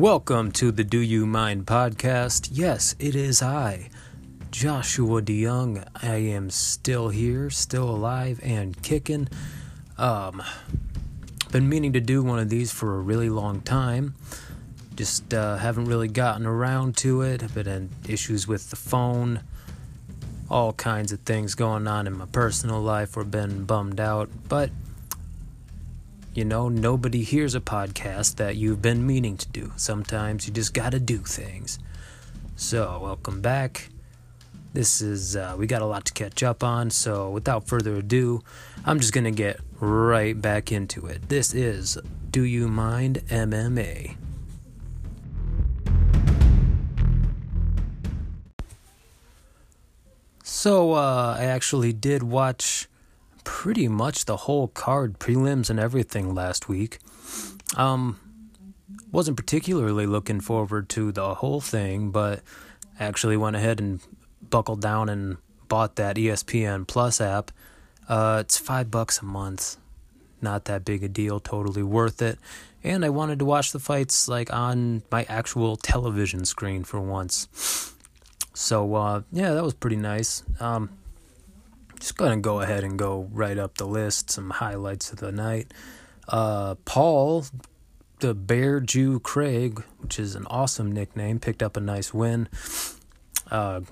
Welcome to the Do You Mind podcast. Yes, it is I, Joshua DeYoung. I am still here, still alive and kicking. Um, been meaning to do one of these for a really long time. Just uh, haven't really gotten around to it. I've been in issues with the phone, all kinds of things going on in my personal life. We're been bummed out, but you know, nobody hears a podcast that you've been meaning to do. Sometimes you just gotta do things. So, welcome back. This is, uh, we got a lot to catch up on, so without further ado, I'm just gonna get right back into it. This is Do You Mind MMA? So, uh, I actually did watch pretty much the whole card, prelims and everything last week. Um, wasn't particularly looking forward to the whole thing, but actually went ahead and buckled down and bought that ESPN Plus app. Uh, it's five bucks a month. Not that big a deal, totally worth it. And I wanted to watch the fights like on my actual television screen for once. So uh, yeah, that was pretty nice. Um, just gonna go ahead and go right up the list. Some highlights of the night. Uh, Paul, the Bear Jew Craig, which is an awesome nickname, picked up a nice win. Uh,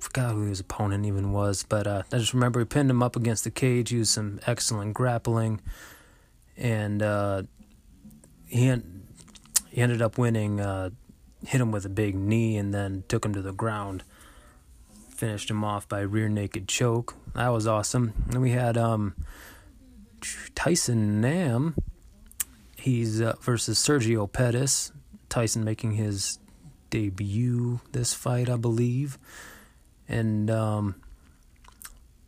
forgot who his opponent even was, but uh, I just remember he pinned him up against the cage, used some excellent grappling, and uh, he en- he ended up winning. Uh, hit him with a big knee and then took him to the ground finished him off by rear naked choke. That was awesome. And we had um, Tyson Nam. He's uh, versus Sergio Pettis. Tyson making his debut this fight, I believe, and um,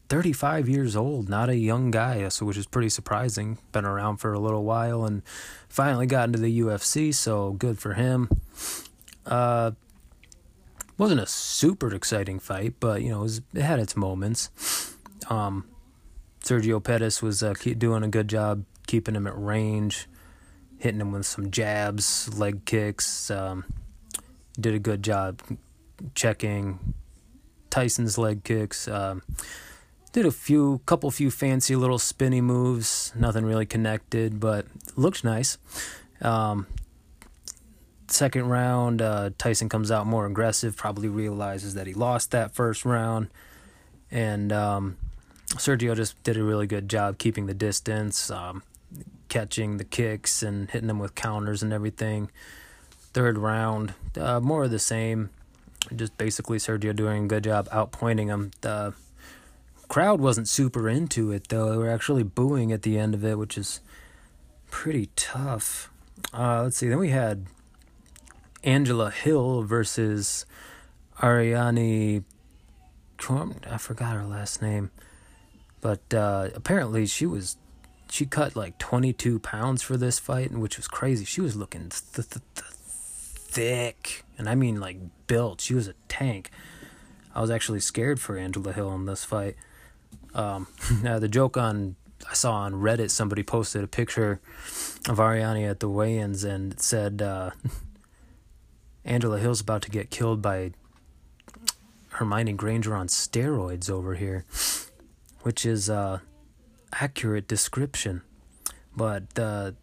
35 years old, not a young guy, so which is pretty surprising. Been around for a little while and finally got into the UFC, so good for him. Uh, wasn't a super exciting fight, but you know it, was, it had its moments. Um, Sergio Pettis was uh, doing a good job keeping him at range, hitting him with some jabs, leg kicks. Um, did a good job checking Tyson's leg kicks. Um, did a few, couple few fancy little spinny moves. Nothing really connected, but looked nice. Um, second round, uh, Tyson comes out more aggressive, probably realizes that he lost that first round. And um, Sergio just did a really good job keeping the distance, um, catching the kicks and hitting them with counters and everything. Third round, uh, more of the same. Just basically Sergio doing a good job outpointing him. The crowd wasn't super into it, though. They were actually booing at the end of it, which is pretty tough. Uh, let's see. Then we had Angela Hill versus Ariane. I forgot her last name, but uh, apparently she was she cut like 22 pounds for this fight, which was crazy. She was looking th- th- th- thick, and I mean like built. She was a tank. I was actually scared for Angela Hill in this fight. Um, now the joke on I saw on Reddit somebody posted a picture of Ariane at the weigh-ins and said. Uh, Angela Hill's about to get killed by Hermione Granger on steroids over here, which is a accurate description. But the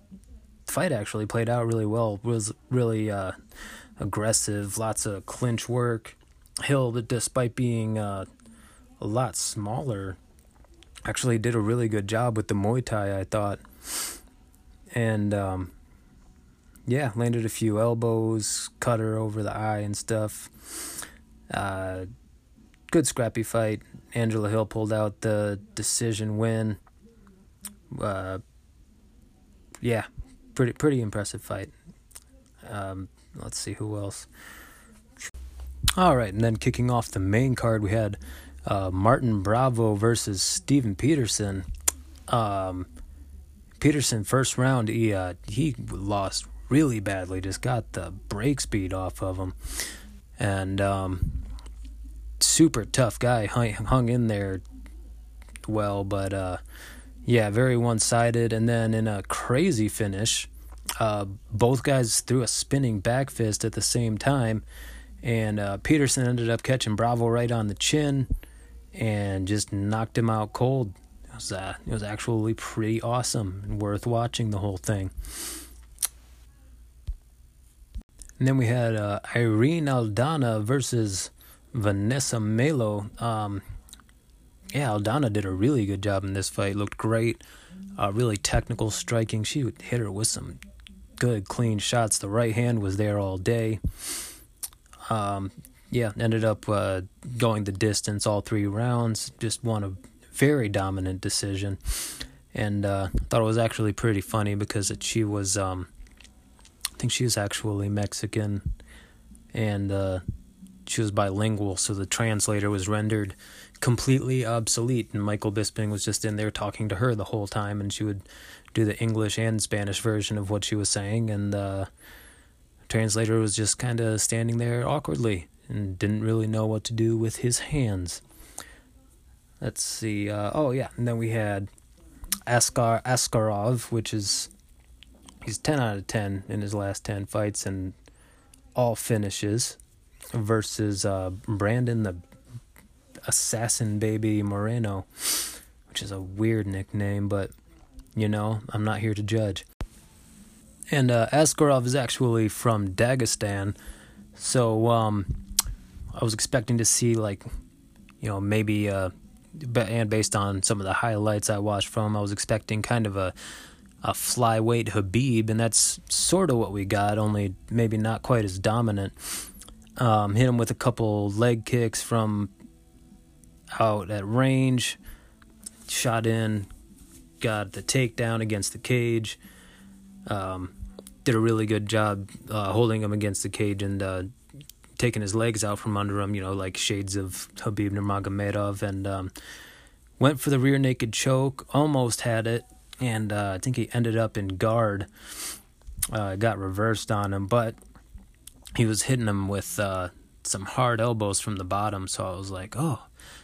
fight actually played out really well. It was really uh, aggressive, lots of clinch work. Hill, despite being uh, a lot smaller, actually did a really good job with the Muay Thai. I thought, and um, yeah, landed a few elbows, cut her over the eye and stuff. Uh, good scrappy fight. Angela Hill pulled out the decision win. Uh, yeah, pretty pretty impressive fight. Um, let's see who else. All right, and then kicking off the main card, we had uh, Martin Bravo versus Steven Peterson. Um, Peterson first round, he uh, he lost really badly. Just got the break speed off of him, and um, super tough guy hung, hung in there well, but uh, yeah, very one sided. And then in a crazy finish, Uh, both guys threw a spinning back fist at the same time, and uh, Peterson ended up catching Bravo right on the chin and just knocked him out cold. It was uh, it was actually pretty awesome and worth watching the whole thing. And then we had uh, Irene Aldana versus Vanessa Melo. Um, yeah, Aldana did a really good job in this fight. Looked great. Uh, really technical striking. She hit her with some good, clean shots. The right hand was there all day. Um, yeah, ended up uh, going the distance all three rounds. Just won a very dominant decision. And uh, thought it was actually pretty funny because it, she was. Um, think she was actually Mexican, and uh, she was bilingual, so the translator was rendered completely obsolete. And Michael Bisping was just in there talking to her the whole time, and she would do the English and Spanish version of what she was saying, and the translator was just kind of standing there awkwardly and didn't really know what to do with his hands. Let's see. Uh, oh yeah, and then we had Askar Askarov, which is he's 10 out of 10 in his last 10 fights and all finishes versus uh, Brandon the Assassin Baby Moreno, which is a weird nickname, but you know, I'm not here to judge. And uh, Askarov is actually from Dagestan, so um, I was expecting to see like, you know, maybe uh, and based on some of the highlights I watched from, I was expecting kind of a a flyweight Khabib, and that's sort of what we got, only maybe not quite as dominant. Um, hit him with a couple leg kicks from out at range, shot in, got the takedown against the cage. Um, did a really good job uh, holding him against the cage and uh, taking his legs out from under him, you know, like shades of Khabib Nurmagomedov, and um, went for the rear naked choke, almost had it, and uh, I think he ended up in guard. Uh, got reversed on him, but he was hitting him with uh, some hard elbows from the bottom. So I was like, oh,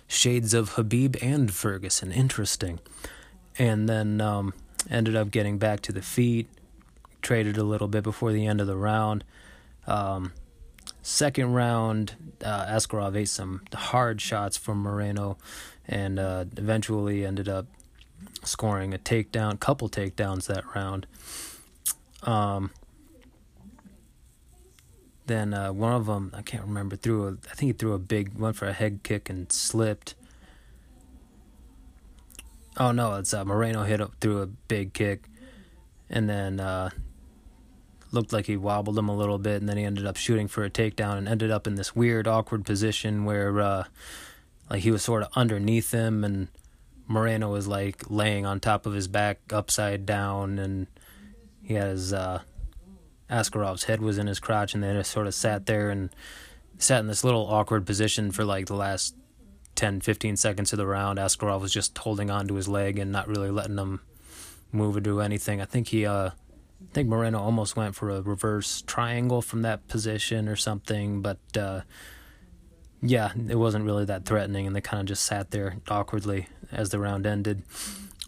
shades of Khabib and Ferguson, interesting. And then um, ended up getting back to the feet, traded a little bit before the end of the round. Um, second round, uh, Askarov ate some hard shots from Moreno, and uh, eventually ended up scoring a takedown, couple takedowns that round. Um, then uh, one of them, I can't remember, threw a, I think he threw a big one for a head kick and slipped. Oh no, it's uh, Moreno hit up through a big kick, and then uh, looked like he wobbled him a little bit, and then he ended up shooting for a takedown and ended up in this weird, awkward position where, uh, like, he was sort of underneath him and Moreno was like laying on top of his back upside down and he has uh Askarov's head was in his crotch and they just sort of sat there and sat in this little awkward position for like the last 10 15 seconds of the round. Askarov was just holding on to his leg and not really letting him move or do anything. I think he uh I think Moreno almost went for a reverse triangle from that position or something but uh yeah, it wasn't really that threatening, and they kind of just sat there awkwardly as the round ended.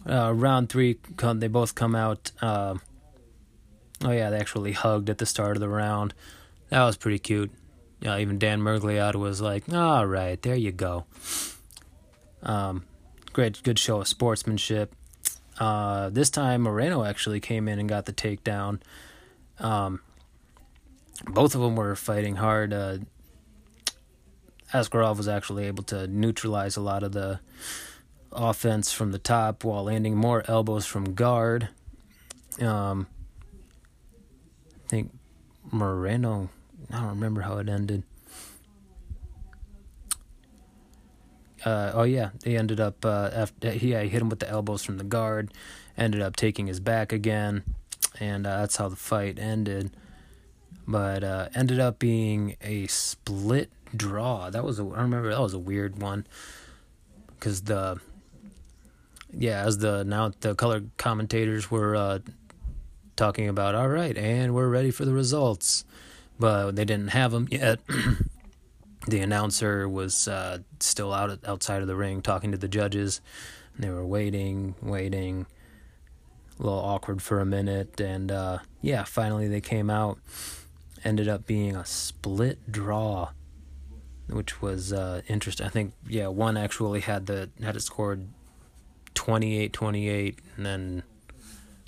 Uh, round three, come, they both come out. Uh, oh yeah, they actually hugged at the start of the round. That was pretty cute. Yeah, even Dan Miragliotta was like, "All right, there you go." Um, great, good show of sportsmanship. Uh, this time Moreno actually came in and got the takedown. Um, both of them were fighting hard. Uh, Askarov was actually able to neutralize a lot of the offense from the top while landing more elbows from guard. Um, I think Moreno, I don't remember how it ended. Uh, oh yeah, he ended up uh, after yeah, he hit him with the elbows from the guard, ended up taking his back again, and uh, that's how the fight ended. But uh, ended up being a split draw. That was a I remember that was a weird one because the yeah as the now the color commentators were uh, talking about all right and we're ready for the results, but they didn't have them yet. the announcer was uh, still out outside of the ring talking to the judges. And they were waiting, waiting. a little awkward for a minute, and uh, yeah, finally they came out. Ended up being a split draw, which was uh, interesting. I think yeah, one actually had the had it scored 28-28 and then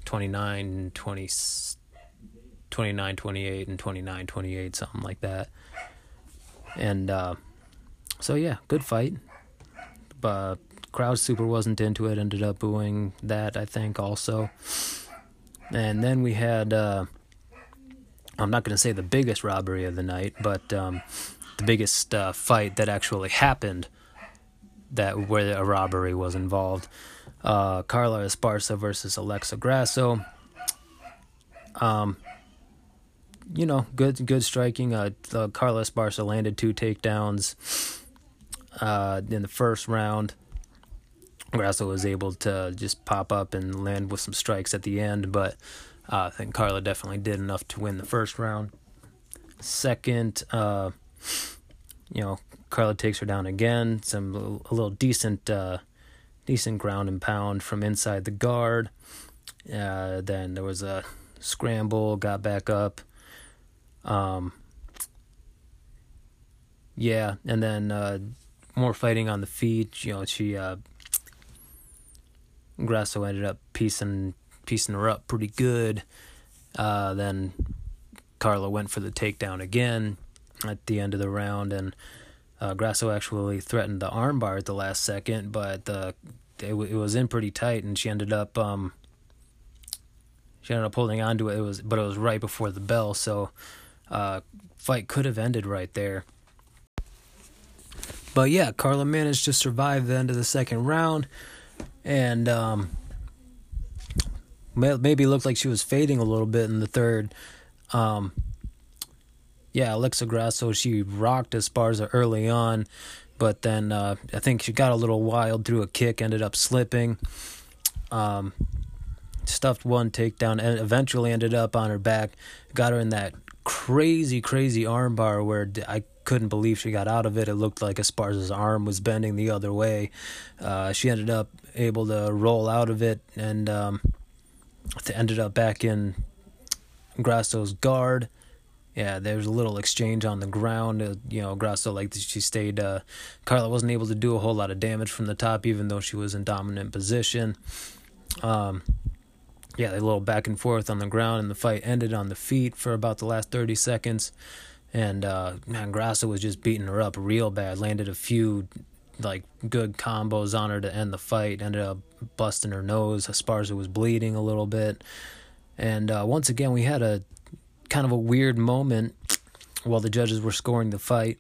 29 20 29 28 and 29 28 something like that. And uh, so yeah good fight. But crowd super wasn't into it ended up booing that i think also. And then we had uh, i'm not going to say the biggest robbery of the night but um, the biggest uh, fight that actually happened that where a robbery was involved uh, Carla Esparza versus Alexa Grasso. Um, you know, good good striking. Uh, uh, Carla Esparza landed two takedowns uh, in the first round. Grasso was able to just pop up and land with some strikes at the end, but uh, I think Carla definitely did enough to win the first round. Second, uh, you know, Carla takes her down again. Some a little decent uh, decent ground and pound from inside the guard. Uh, then there was a scramble, got back up. Um, yeah, and then uh, more fighting on the feet. You know, she uh, Grasso ended up piecing piecing her up pretty good. Uh, then Carla went for the takedown again at the end of the round, and uh, Grasso actually threatened the armbar at the last second, but the it, it was in pretty tight, and she ended up um, she ended up holding on to it. It was but it was right before the bell, so uh, fight could have ended right there. But yeah, Carla managed to survive the end of the second round, and um, maybe looked like she was fading a little bit in the third. Um, yeah, Alexa Grasso, she rocked Esparza early on, but then uh, I think she got a little wild, threw a kick, ended up slipping. Um, stuffed one takedown, and eventually ended up on her back. Got her in that crazy, crazy armbar where I couldn't believe she got out of it. It looked like Esparza's arm was bending the other way. Uh, she ended up able to roll out of it and um, ended up back in Grasso's guard yeah, there was a little exchange on the ground. Uh, you know, Grasso like she stayed. Uh, Carla wasn't able to do a whole lot of damage from the top, even though she was in dominant position. Um, yeah, they a little back and forth on the ground, and the fight ended on the feet for about the last thirty seconds. And uh, man, Grasso was just beating her up real bad. Landed a few like good combos on her to end the fight. Ended up busting her nose. Esparza was bleeding a little bit. And uh, once again, we had a kind of a weird moment while the judges were scoring the fight.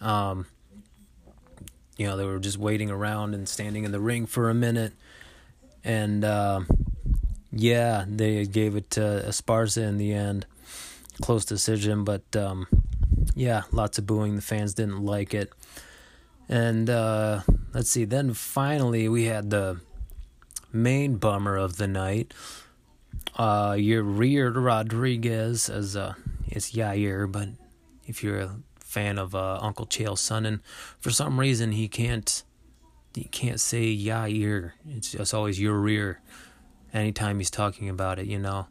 Um, you know, they were just waiting around and standing in the ring for a minute. And uh, yeah, they gave it to Esparza in the end. Close decision, but um, yeah, lots of booing. The fans didn't like it. And uh, let's see, then finally we had the main bummer of the night uh, Yair Rodriguez as uh, it's Yair, but if you're a fan of uh, Uncle Chael Sonnen, for some reason he can't he can't say Yair. It's just always Yair. Anytime he's talking about it, you know,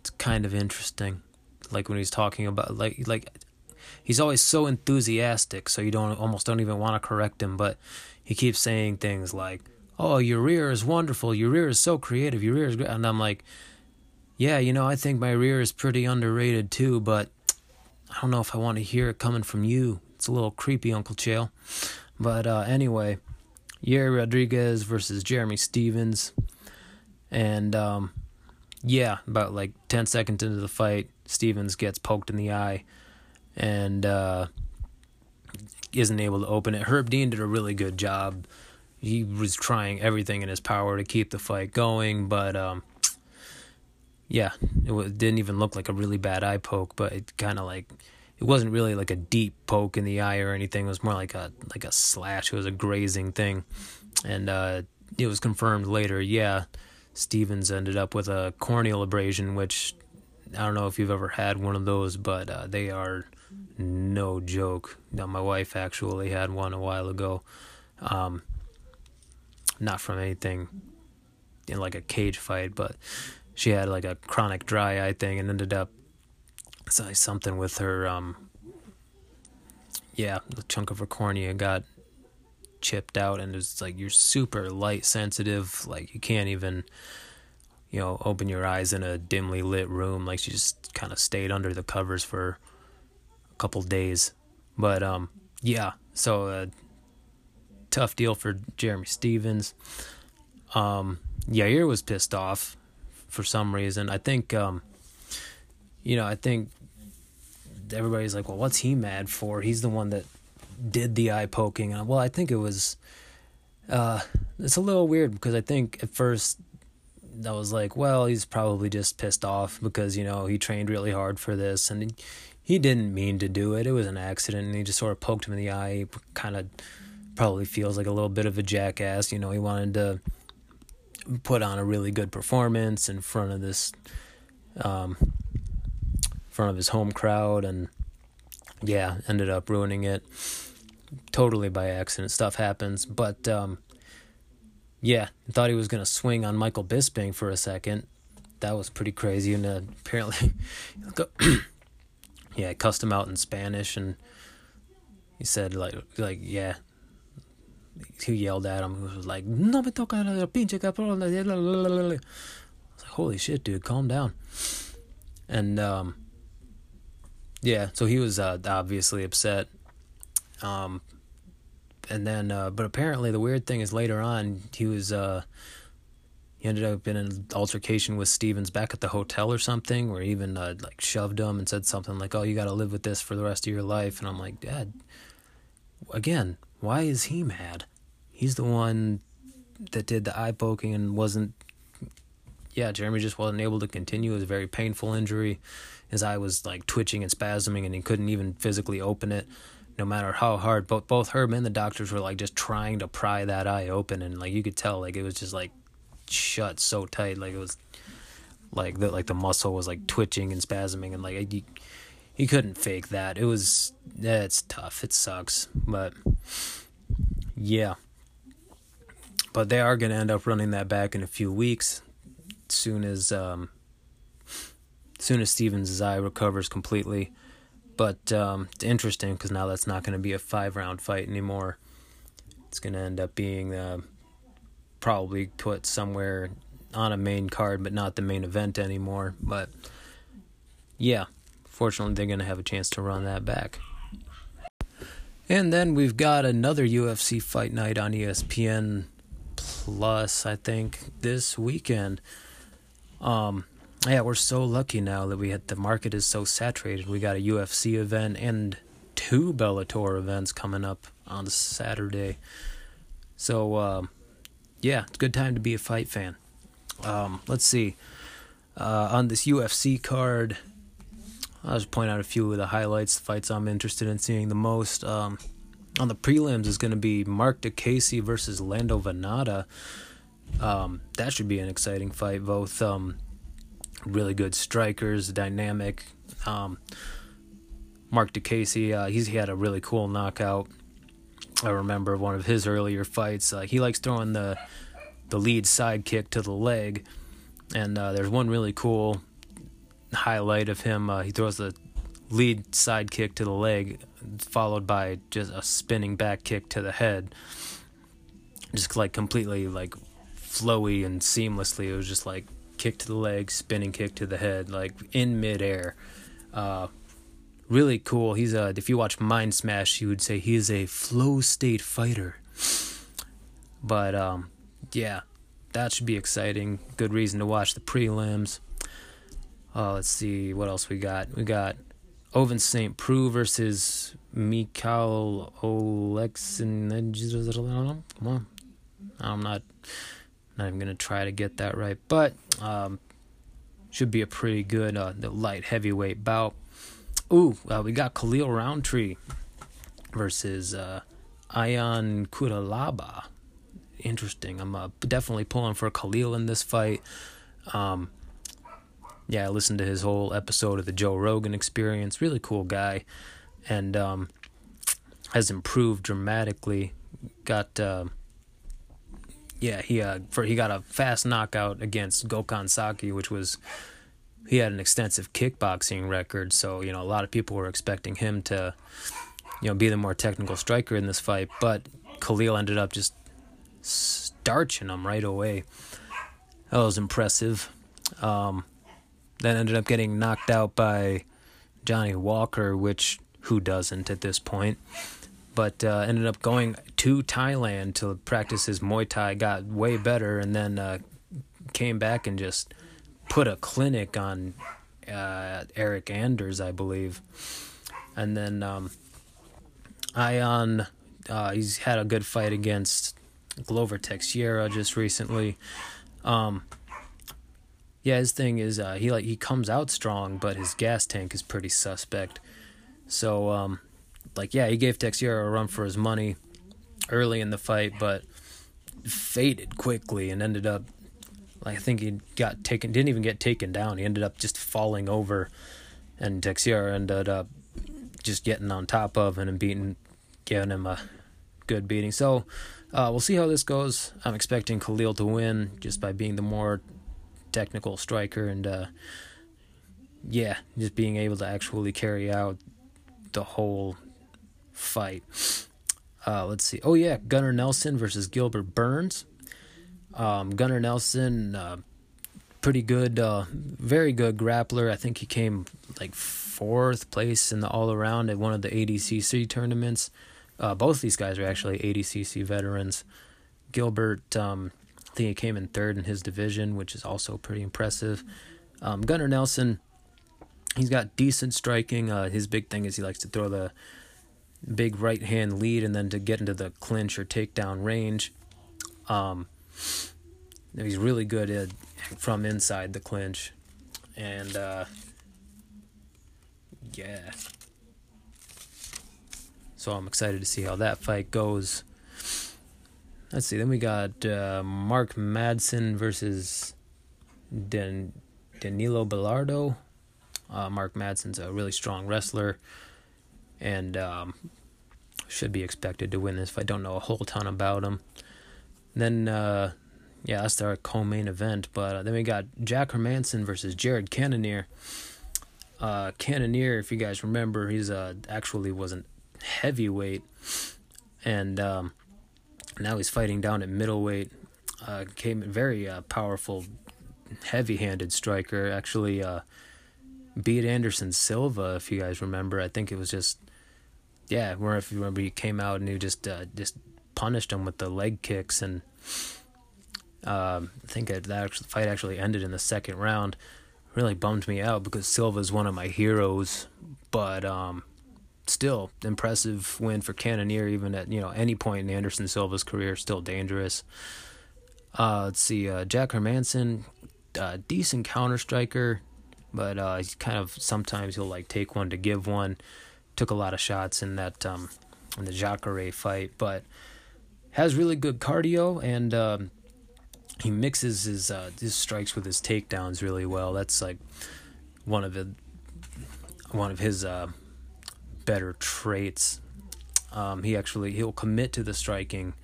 it's kind of interesting. Like when he's talking about like like he's always so enthusiastic, so you don't almost don't even want to correct him, but he keeps saying things like oh, your rear is wonderful. Your rear is so creative. Your rear is great. And I'm like, yeah, you know, I think my rear is pretty underrated too, but I don't know if I want to hear it coming from you. It's a little creepy, Uncle Chael. But uh, anyway, Yair Rodriguez versus Jeremy Stephens. And um, yeah, about like 10 seconds into the fight, Stephens gets poked in the eye and uh, isn't able to open it. Herb Dean did a really good job he was trying everything in his power to keep the fight going, but um, yeah, it didn't even look like a really bad eye poke, but it kind of like it wasn't really like a deep poke in the eye or anything. It was more like a like a slash. It was a grazing thing, and uh, it was confirmed later. Yeah, Stephens ended up with a corneal abrasion, which I don't know if you've ever had one of those, but uh, they are no joke. Now, my wife actually had one a while ago. Um, not from anything in like a cage fight, but she had like a chronic dry eye thing and ended up something with her um yeah, the chunk of her cornea got chipped out and it's like you're super light sensitive, like you can't even you know, open your eyes in a dimly lit room. Like she just kind of stayed under the covers for a couple days. But um, yeah, so uh, tough deal for Jeremy Stephens. Um, Yair was pissed off for some reason. I think, um, you know, I think everybody's like, well, what's he mad for? He's the one that did the eye poking. Well, I think it was. Uh, it's a little weird because I think at first I was like, well, he's probably just pissed off because you know he trained really hard for this and he, he didn't mean to do it. It was an accident, and he just sort of poked him in the eye. Kind of probably feels like a little bit of a jackass. You know, he wanted to put on a really good performance in front of this, um, front of his home crowd, and yeah, ended up ruining it totally by accident. Stuff happens, but um, yeah, thought he was gonna swing on Michael Bisping for a second. That was pretty crazy, and uh, apparently, yeah, cussed him out in Spanish, and he said like like yeah. He yelled at him. He was like, "No me toca la pinche cabrón." I was like, "Holy shit, dude, calm down." And um, yeah, so he was uh, obviously upset. Um, and then, uh, but apparently the weird thing is later on he was uh, he ended up in an altercation with Stephens back at the hotel or something, where he even uh, like shoved him and said something like, "Oh, you got to live with this for the rest of your life." And I'm like, Dad, again, why is he mad? He's the one that did the eye poking and wasn't. Yeah, Jeremy just wasn't able to continue. It was a very painful injury. His eye was like twitching and spasming, and he couldn't even physically open it no matter how hard. But both Herb and the doctors were like just trying to pry that eye open, and like you could tell, like it was just like shut so tight, like it was like the like the muscle was like twitching and spasming, and like you, you couldn't fake that. It was yeah, it's tough. It sucks, but yeah. But they are gonna end up running that back in a few weeks, soon as um, soon as Stephens' eye recovers completely. But um, it's interesting because now that's not going to be a five round fight anymore. It's going to end up being uh, probably put somewhere on a main card, but not the main event anymore. But yeah, fortunately, they're going to have a chance to run that back. And then we've got another UFC fight night on ESPN Plus, I think, this weekend. Um, yeah, we're so lucky now that we had the market is so saturated. We got a UFC event and two Bellator events coming up on Saturday. So, uh, yeah, it's a good time to be a fight fan. Um, let's see. Uh, on this UFC card, I'll just point out a few of the highlights, the fights I'm interested in seeing the most. Um, on the prelims is going to be Marc Diakiese versus Lando Vannata. Um, that should be an exciting fight. Both um, really good strikers, dynamic. Um, Marc Diakiese, uh, he's he had a really cool knockout. I remember one of his earlier fights. Uh, he likes throwing the the lead side kick to the leg, and uh, there's one really cool highlight of him. Uh, he throws the lead side kick to the leg, followed by just a spinning back kick to the head. Just like completely like flowy and seamlessly. It was just like kick to the leg, spinning kick to the head, like in midair. Uh, really cool. He's a. If you watch Mind Smash, you would say he is a flow state fighter. But um, yeah, that should be exciting. Good reason to watch the prelims. Uh, let's see what else we got. We got Ovince St. Preux versus Mikhail Oleksin. Come on, I'm not not even gonna try to get that right, but um, should be a pretty good uh, light heavyweight bout. Ooh, uh, we got Khalil Rountree versus uh, Ion Cutelaba. Interesting. I'm uh, definitely pulling for Khalil in this fight. Um, yeah, I listened to his whole episode of the Joe Rogan Experience. Really cool guy, and um, has improved dramatically. Got uh, yeah, he uh, for he got a fast knockout against Gokhan Saki, which was he had an extensive kickboxing record, so you know a lot of people were expecting him to, you know, be the more technical striker in this fight. But Khalil ended up just starching him right away. That was impressive. Um, then ended up getting knocked out by Johnny Walker, which who doesn't at this point? But uh, ended up going to Thailand to practice his Muay Thai, got way better, and then uh, came back and just put a clinic on uh, Eryk Anders, I believe, and then um, Ion. Uh, he's had a good fight against Glover Teixeira just recently. Um, yeah, his thing is uh, he like he comes out strong, but his gas tank is pretty suspect. So, um, like, yeah, he gave Teixeira a run for his money early in the fight, but faded quickly and ended up like I think he got taken, didn't even get taken down. He ended up just falling over, and Teixeira ended up just getting on top of him and beating, giving him a good beating. So uh, we'll see how this goes. I'm expecting Khalil to win just by being the more technical striker and uh, yeah, just being able to actually carry out the whole fight. Uh, let's see. Oh yeah, Gunnar Nelson versus Gilbert Burns. Um, Gunnar Nelson, uh, pretty good, uh, very good grappler. I think he came like fourth place in the all around at one of the ADCC tournaments. Uh, both these guys are actually ADCC veterans. Gilbert, um, He came in third in his division, which is also pretty impressive. Um, Gunnar Nelson, he's got decent striking. Uh, his big thing is he likes to throw the big right hand lead and then to get into the clinch or takedown range. Um, He's really good at from inside the clinch, and uh, yeah. So I'm excited to see how that fight goes. Let's see. Then we got uh, Mark Madsen versus Dan- Danilo Belluardo. Uh, Mark Madsen's a really strong wrestler, and um, should be expected to win this. If I don't know a whole ton about him, then, uh, yeah, that's our co-main event. But uh, then we got Jack Hermansson versus Jared Cannonier. Uh, Cannonier, if you guys remember, he's uh actually was a heavyweight, and um, now he's fighting down at middleweight. Uh, came very uh, powerful, heavy-handed striker. Actually, uh, beat Anderson Silva. If you guys remember, I think it was just yeah. Where if you remember, he came out and he just uh, just punished him with the leg kicks, and um, I think that actually, fight actually ended in the second round. Really bummed me out because Silva's one of my heroes, but um, still impressive win for Cannonier. Even at you know any point in Anderson Silva's career, still dangerous. Uh, let's see, uh, Jack Hermansson, uh, decent counter striker, but uh, he's kind of sometimes he'll like take one to give one. Took a lot of shots in that um, in the Jacare fight, but has really good cardio and um, he mixes his uh, his strikes with his takedowns really well. That's like one of the one of his uh, better traits. Um, he actually he'll commit to the striking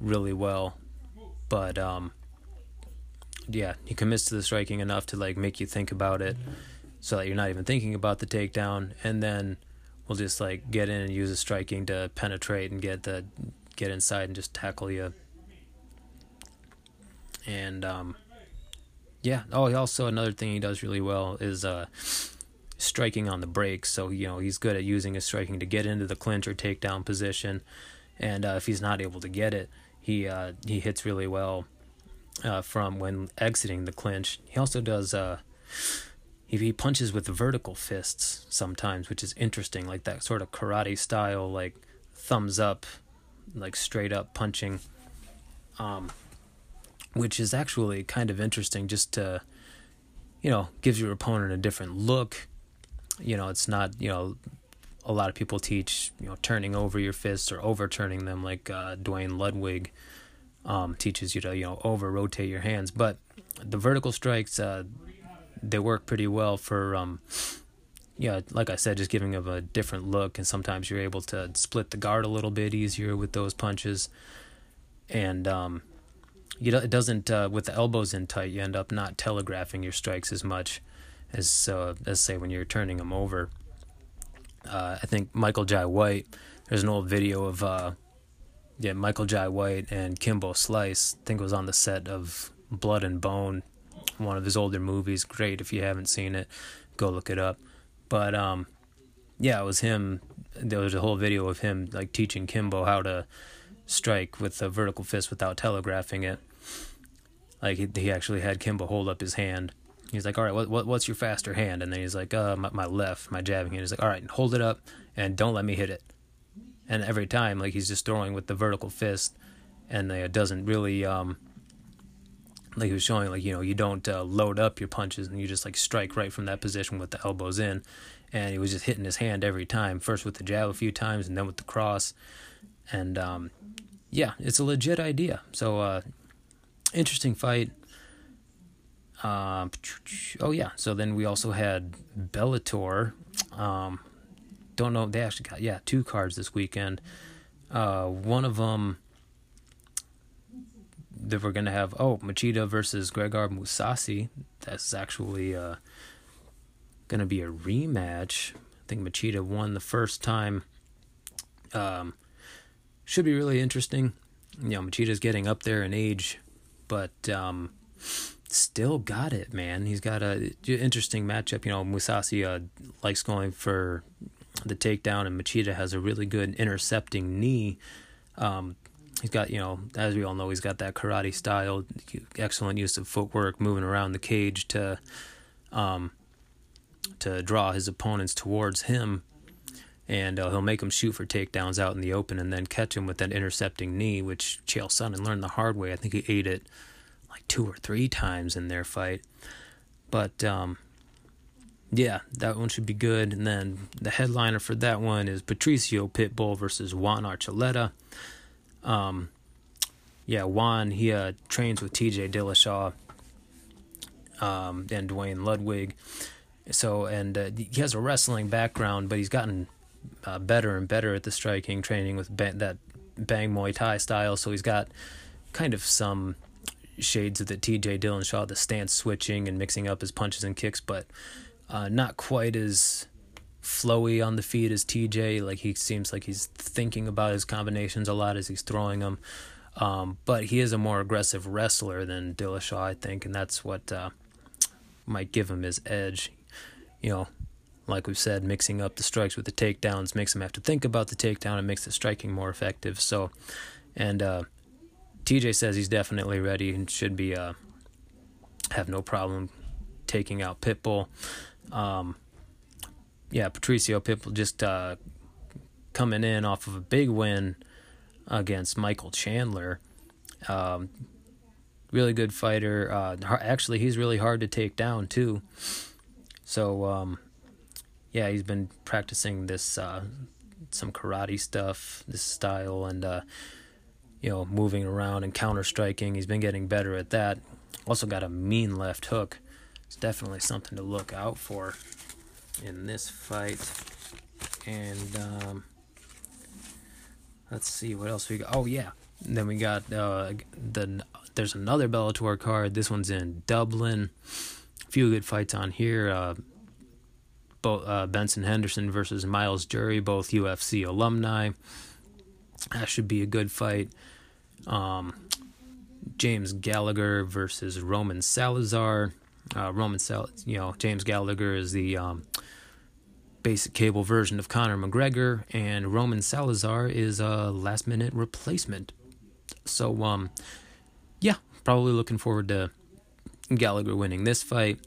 really well, but um, yeah, he commits to the striking enough to like make you think about it, so that you're not even thinking about the takedown, and then we'll just like get in and use the striking to penetrate and get the get inside and just tackle you. And um, yeah. Oh, he also another thing he does really well is uh, striking on the breaks. So you know he's good at using his striking to get into the clinch or takedown position. And uh, if he's not able to get it, he uh, he hits really well uh, from when exiting the clinch. He also does uh, he, he punches with vertical fists sometimes, which is interesting, like that sort of karate style, like thumbs up like straight up punching, um, which is actually kind of interesting. Just to, you know, gives your opponent a different look. You know, it's not you know, a lot of people teach you know turning over your fists or overturning them, like uh, Duane Ludwig um, teaches you to you know over rotate your hands. But the vertical strikes, uh, they work pretty well for um, yeah, like I said, just giving them a different look, and sometimes you're able to split the guard a little bit easier with those punches. And um, you know, it doesn't uh, with the elbows in tight. You end up not telegraphing your strikes as much as uh, as say when you're turning them over. Uh, I think Michael Jai White. There's an old video of uh, yeah Michael Jai White and Kimbo Slice. I think it was on the set of Blood and Bone, one of his older movies. Great if you haven't seen it, go look it up. But um, yeah, it was him. There was a whole video of him like teaching Kimbo how to strike with a vertical fist without telegraphing it. Like he, he actually had Kimbo hold up his hand. He's like, all right, what, what what's your faster hand? And then he's like, uh, my, my left, my jabbing hand. He's like, all right, hold it up and don't let me hit it. And every time, like he's just throwing with the vertical fist, and it doesn't really um, like he was showing like you know you don't uh, load up your punches and you just like strike right from that position with the elbows in and he was just hitting his hand every time first with the jab a few times and then with the cross and um, yeah it's a legit idea so uh, interesting fight um, oh yeah so then we also had bellator um, don't know they actually got yeah two cards this weekend uh, one of them that we're gonna have oh Machida versus Gegard Mousasi. That's actually uh, gonna be a rematch. I think Machida won the first time. Um, should be really interesting. You know, Machida's getting up there in age, but um, still got it, man. He's got a interesting matchup. You know, Mousasi uh, likes going for the takedown, and Machida has a really good intercepting knee. Um, He's got, you know, as we all know, he's got that karate style, excellent use of footwork, moving around the cage to, um, to draw his opponents towards him, and uh, he'll make them shoot for takedowns out in the open, and then catch him with that intercepting knee, which Chael Sonnen learned the hard way. I think he ate it like two or three times in their fight, but um, yeah, that one should be good. And then the headliner for that one is Patricio Pitbull versus Juan Archuleta. Um, yeah, Juan, he uh, trains with TJ Dillashaw um, and Duane Ludwig. So, and uh, he has a wrestling background, but he's gotten uh, better and better at the striking, training with ba- that bang Muay Thai style. So he's got kind of some shades of the TJ Dillashaw, the stance switching and mixing up his punches and kicks, but uh, not quite as flowy on the feet as TJ. Like he seems like he's thinking about his combinations a lot as he's throwing them. Um, but he is a more aggressive wrestler than Dillashaw, I think, and that's what uh, might give him his edge. You know, like we've said, mixing up the strikes with the takedowns makes him have to think about the takedown and makes the striking more effective. So, and uh, TJ says he's definitely ready and should be uh, have no problem taking out Pitbull. Um, yeah, Patricio Pitbull just uh, coming in off of a big win against Michael Chandler. Um, really good fighter. Uh, actually, he's really hard to take down too. So, um, yeah, he's been practicing this uh, some karate stuff, this style, and uh, you know, moving around and counter striking. He's been getting better at that. Also got a mean left hook. It's definitely something to look out for in this fight. And um, let's see what else we got. Oh yeah, and then we got uh, the there's another Bellator card. This one's in Dublin. A few good fights on here. Uh, both uh, Benson Henderson versus Myles Jury, both UFC alumni. That should be a good fight. Um, James Gallagher versus Roman Salazar. Uh, Roman Sal, you know, James Gallagher is the um, basic cable version of Conor McGregor, and Roman Salazar is a last minute replacement. So, um, yeah, probably looking forward to Gallagher winning this fight.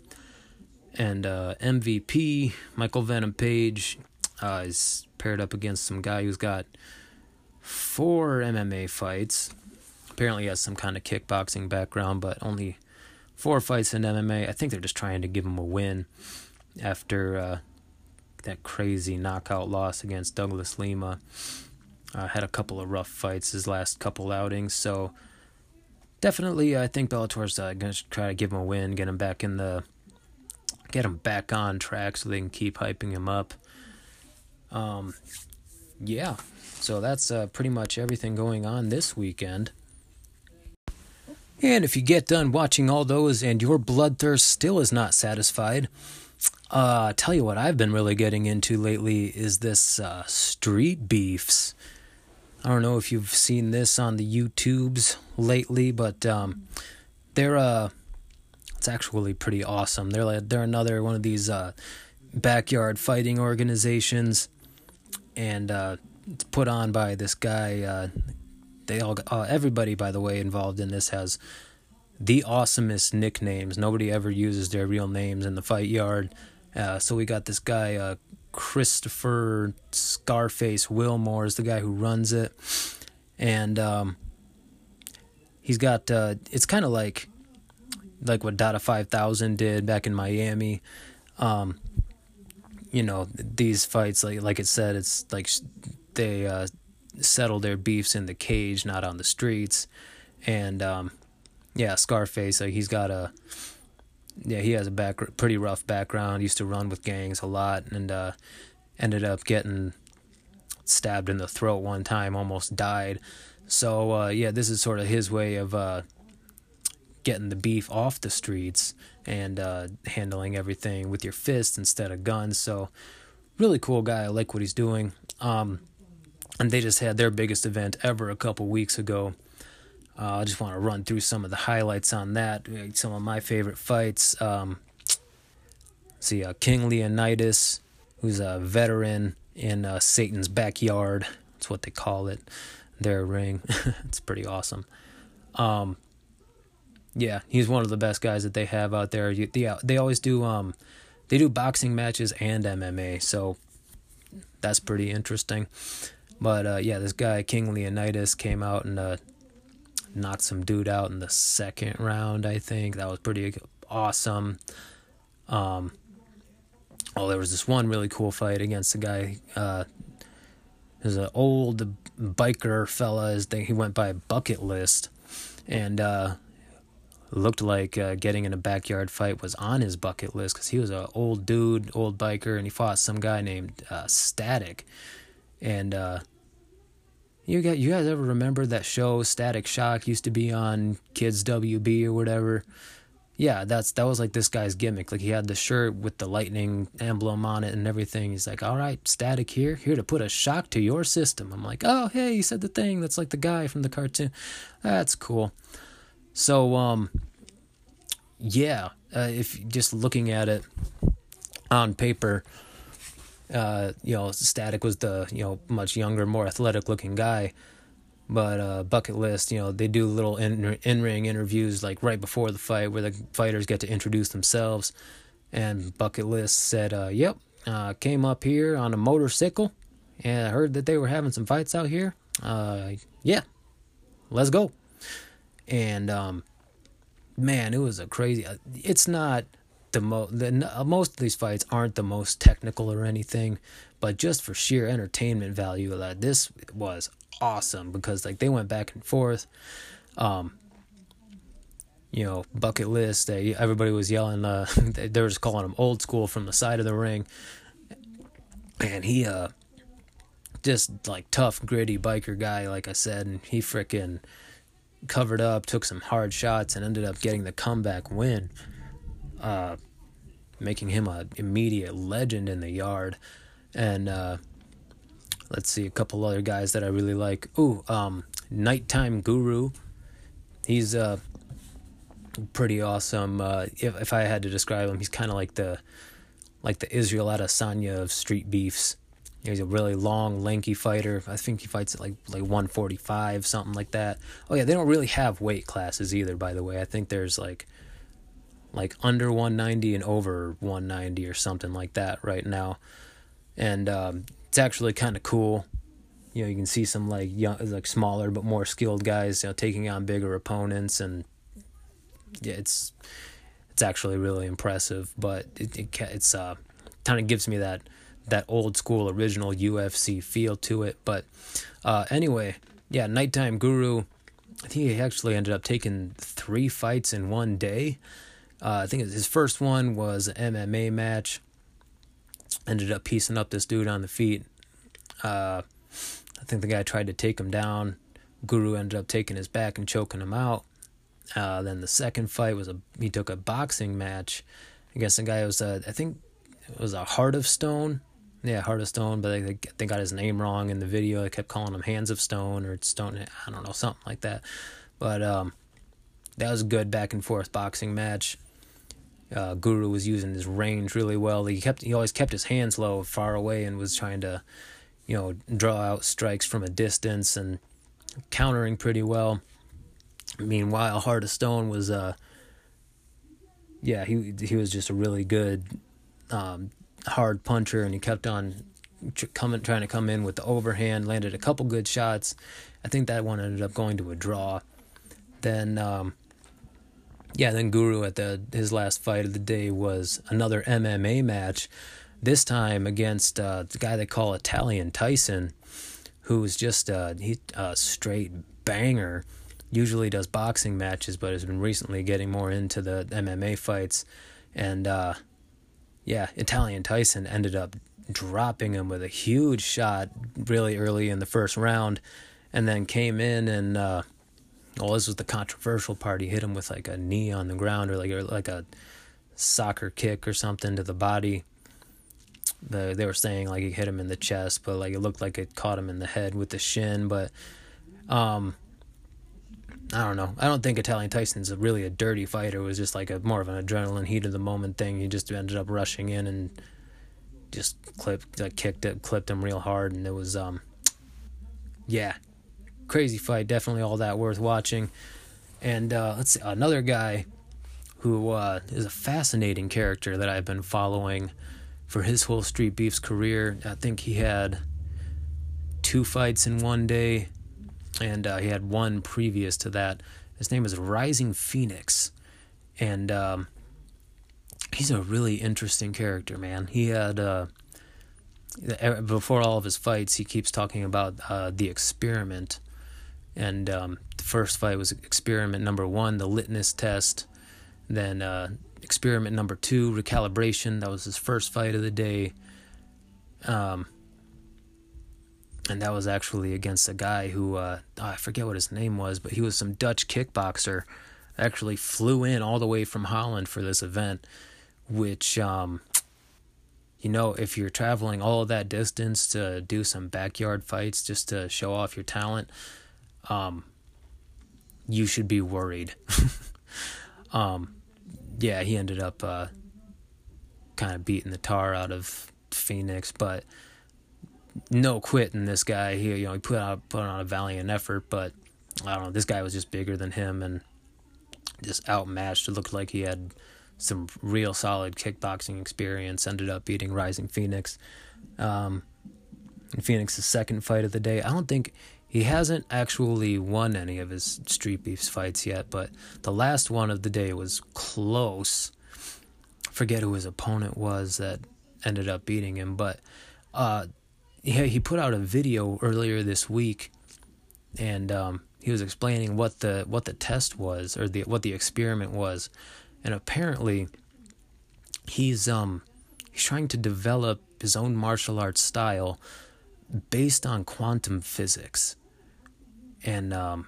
And uh, MVP Michael Venom Page uh, is paired up against some guy who's got four MMA fights. Apparently, has some kind of kickboxing background, but only four fights in MMA. I think they're just trying to give him a win after uh, that crazy knockout loss against Douglas Lima. Uh, had a couple of rough fights his last couple outings, so definitely I think Bellator's uh, gonna try to give him a win, get him back in the, get him back on track so they can keep hyping him up. Um, yeah, so that's uh, pretty much everything going on this weekend. And if you get done watching all those and your bloodthirst still is not satisfied, uh, tell you what I've been really getting into lately is this uh, street beefs. I don't know if you've seen this on the YouTubes lately, but um, they're uh, it's actually pretty awesome. They're like they're another one of these uh, backyard fighting organizations, and uh, it's put on by this guy. They all uh, everybody by the way involved in this has the awesomest nicknames. Nobody ever uses their real names in the fight yard. Uh, so we got this guy, uh, Christopher Scarface Wilmer, is the guy who runs it, and um, he's got. Uh, it's kind of like, like what Dada Five Thousand did back in Miami. Um, you know these fights, like like it said, it's like they uh, settle their beefs in the cage, not on the streets. And um, yeah, Scarface, like he's got a yeah, he has a back pretty rough background. Used to run with gangs a lot, and uh, ended up getting stabbed in the throat one time, almost died. So uh, yeah, this is sort of his way of uh, getting the beef off the streets and uh, handling everything with your fists instead of guns. So really cool guy. I like what he's doing. Um, and they just had their biggest event ever a couple weeks ago. Uh, I just want to run through some of the highlights on that. Some of my favorite fights. Um, see, uh, King Leonidas, who's a veteran in uh, Satan's backyard. That's what they call it. Their ring. it's pretty awesome. Um, yeah, he's one of the best guys that they have out there. You, they, they always do. Um, they do boxing matches and MMA, so that's pretty interesting. But uh, yeah, this guy King Leonidas came out and uh, knocked some dude out in the second round. I think that was pretty awesome. Um, oh, there was this one really cool fight against a guy. Uh, there's an old biker fella. His thing, he went by bucket list, and uh, looked like uh, getting in a backyard fight was on his bucket list because he was an old dude, old biker, and he fought some guy named uh, Static and uh, you got you guys ever remember that show Static Shock used to be on Kids WB or whatever? Yeah, that's that was like this guy's gimmick. Like he had the shirt with the lightning emblem on it and everything. He's like, "All right, Static here, here to put a shock to your system." I'm like, "Oh, hey, he said the thing. That's like the guy from the cartoon. That's cool." So, um, yeah, uh, if just looking at it on paper, uh, you know, Static was the you know much younger, more athletic looking guy. But uh, Bucket List, you know, they do little in in ring interviews like right before the fight where the fighters get to introduce themselves. And Bucket List said, uh, "Yep, uh, came up here on a motorcycle, and I heard that they were having some fights out here. Uh, yeah, let's go." And um, man, it was a crazy. Uh, it's not the most the, uh, most of these fights aren't the most technical or anything, but just for sheer entertainment value, that this was awesome because like they went back and forth. Um, you know, bucket list. They everybody was yelling. Uh, they, were just calling him old school from the side of the ring, and he uh, just like tough, gritty biker guy, like I said, and he freaking covered up, took some hard shots, and ended up getting the comeback win uh, making him an immediate legend in the yard. And uh, let's see a couple other guys that I really like. Ooh, um, Nighttime Guru. He's uh, pretty awesome. Uh, if if I had to describe him, he's kind of like the like the Israel Adesanya of street beefs. He's a really long, lanky fighter. I think he fights at like like 145, something like that. Oh yeah, they don't really have weight classes either. By the way, I think there's like like under 190 and over 190 or something like that right now. And um, it's actually kind of cool. You know, you can see some like young, like smaller but more skilled guys, you know, taking on bigger opponents, and yeah, it's it's actually really impressive. But it, it it's uh kind of gives me that that old school original UFC feel to it. But uh, anyway, yeah, Nighttime Guru. I think he actually ended up taking three fights in one day. Uh, I think his first one was an MMA match. Ended up piecing up this dude on the feet. Uh, I think the guy tried to take him down. Guru ended up taking his back and choking him out. Uh, then the second fight was a he took a boxing match against a guy who was a, I think it was a Heart of Stone. Yeah, Heart of Stone, but they, they got his name wrong in the video. They kept calling him Hands of Stone or Stone. I don't know, something like that. But um, that was a good back and forth boxing match. Uh, Guru was using his range really well. He kept he always kept his hands low, far away, and was trying to, you know, draw out strikes from a distance and countering pretty well. Meanwhile, Heart of Stone was uh, yeah, he he was just a really good um, hard puncher, and he kept on coming trying to come in with the overhand. Landed a couple good shots. I think that one ended up going to a draw. Then um, yeah, then Guru at the his last fight of the day was another MMA match, this time against uh, the guy they call Italian Tyson, who's just a he a straight banger. Usually does boxing matches, but has been recently getting more into the MMA fights, and uh, yeah, Italian Tyson ended up dropping him with a huge shot really early in the first round, and then came in and. Uh, well, this was the controversial part. He hit him with like a knee on the ground or like or like a soccer kick or something to the body. The, they were saying like he hit him in the chest, but like it looked like it caught him in the head with the shin. But um, I don't know. I don't think Italian Tyson's really a dirty fighter. It was just like a more of an adrenaline heat of the moment thing. He just ended up rushing in and just clipped, uh, kicked it, clipped him real hard, and it was um, yeah, crazy fight. Definitely all that worth watching. And uh, let's see, another guy who uh, is a fascinating character that I've been following for his whole Street Beefs career. I think he had two fights in one day, and uh, he had one previous to that. His name is Rising Phoenix, and um, he's a really interesting character, man. He had uh, before all of his fights, he keeps talking about uh, the experiment and um, the first fight was experiment number one, the litmus test. Then uh, experiment number two, recalibration. That was his first fight of the day. Um, and that was actually against a guy who uh, I forget what his name was, but he was some Dutch kickboxer. Actually flew in all the way from Holland for this event, which um, you know, if you're traveling all that distance to do some backyard fights just to show off your talent, um, you should be worried. um, yeah, he ended up uh, kind of beating the tar out of Phoenix, but no quitting this guy. He you know he put out put on a valiant effort, but I don't know. This guy was just bigger than him and just outmatched. It looked like he had some real solid kickboxing experience. Ended up beating Rising Phoenix. Um, Phoenix's second fight of the day, I don't think he hasn't actually won any of his Street Beefs fights yet, but the last one of the day was close. Forget who his opponent was that ended up beating him, but uh, he he put out a video earlier this week, and um, he was explaining what the what the test was or the what the experiment was, and apparently he's um he's trying to develop his own martial arts style based on quantum physics. And um,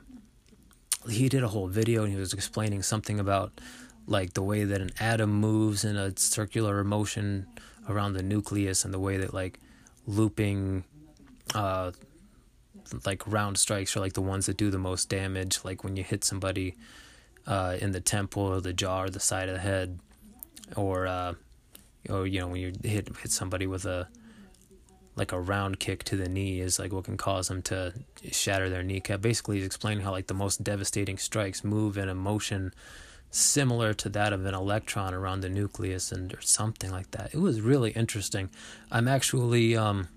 he did a whole video and he was explaining something about like the way that an atom moves in a circular motion around the nucleus and the way that like looping uh like round strikes are like the ones that do the most damage like when you hit somebody uh in the temple or the jaw or the side of the head or uh or you know when you hit hit somebody with a like a round kick to the knee is like what can cause them to shatter their kneecap. Basically, he's explaining how like the most devastating strikes move in a motion similar to that of an electron around the nucleus and or something like that. It was really interesting. I'm actually um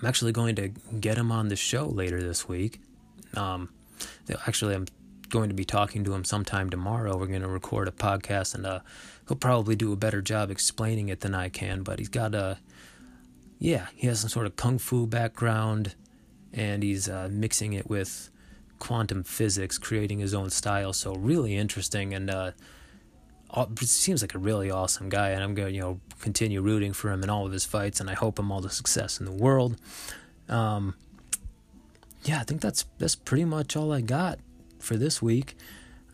I'm actually going to get him on the show later this week. Um actually I'm going to be talking to him sometime tomorrow. We're going to record a podcast and uh he'll probably do a better job explaining it than I can, but he's got a yeah, he has some sort of kung fu background, and he's uh, mixing it with quantum physics, creating his own style. So really interesting, and uh, seems like a really awesome guy. And I'm going to you know continue rooting for him in all of his fights, and I hope him all the success in the world. Um, yeah, I think that's that's pretty much all I got for this week.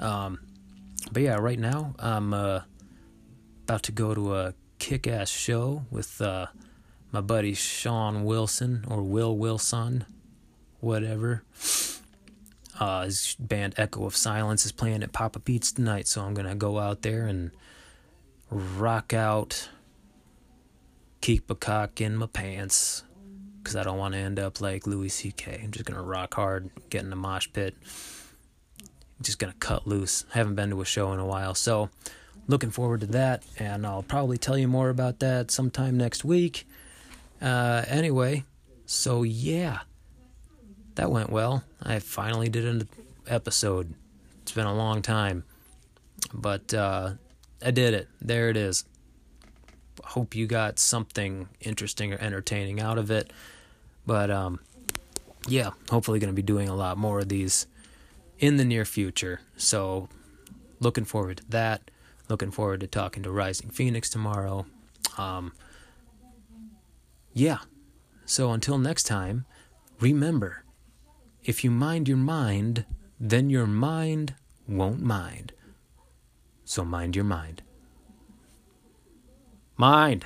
Um, but yeah, right now I'm uh, about to go to a kick ass show with uh, my buddy Sean Wilson or Will Wilson, whatever. Uh, his band Echo of Silence is playing at Papa Pete's tonight, so I'm gonna go out there and rock out, keep a cock in my pants, because I don't want to end up like Louis C.K. I'm just gonna rock hard, get in the mosh pit, just gonna cut loose. Haven't been to a show in a while, so looking forward to that, and I'll probably tell you more about that sometime next week. Uh, anyway, so yeah that went well. I finally did an episode. It's been a long time, but uh, I did it. There it is. Hope you got something interesting or entertaining out of it. But um, yeah, hopefully going to be doing a lot more of these in the near future. So looking forward to that. Looking forward to talking to Rising Phoenix tomorrow. Um, yeah. So until next time, remember if you mind your mind, then your mind won't mind. So mind your mind. Mind.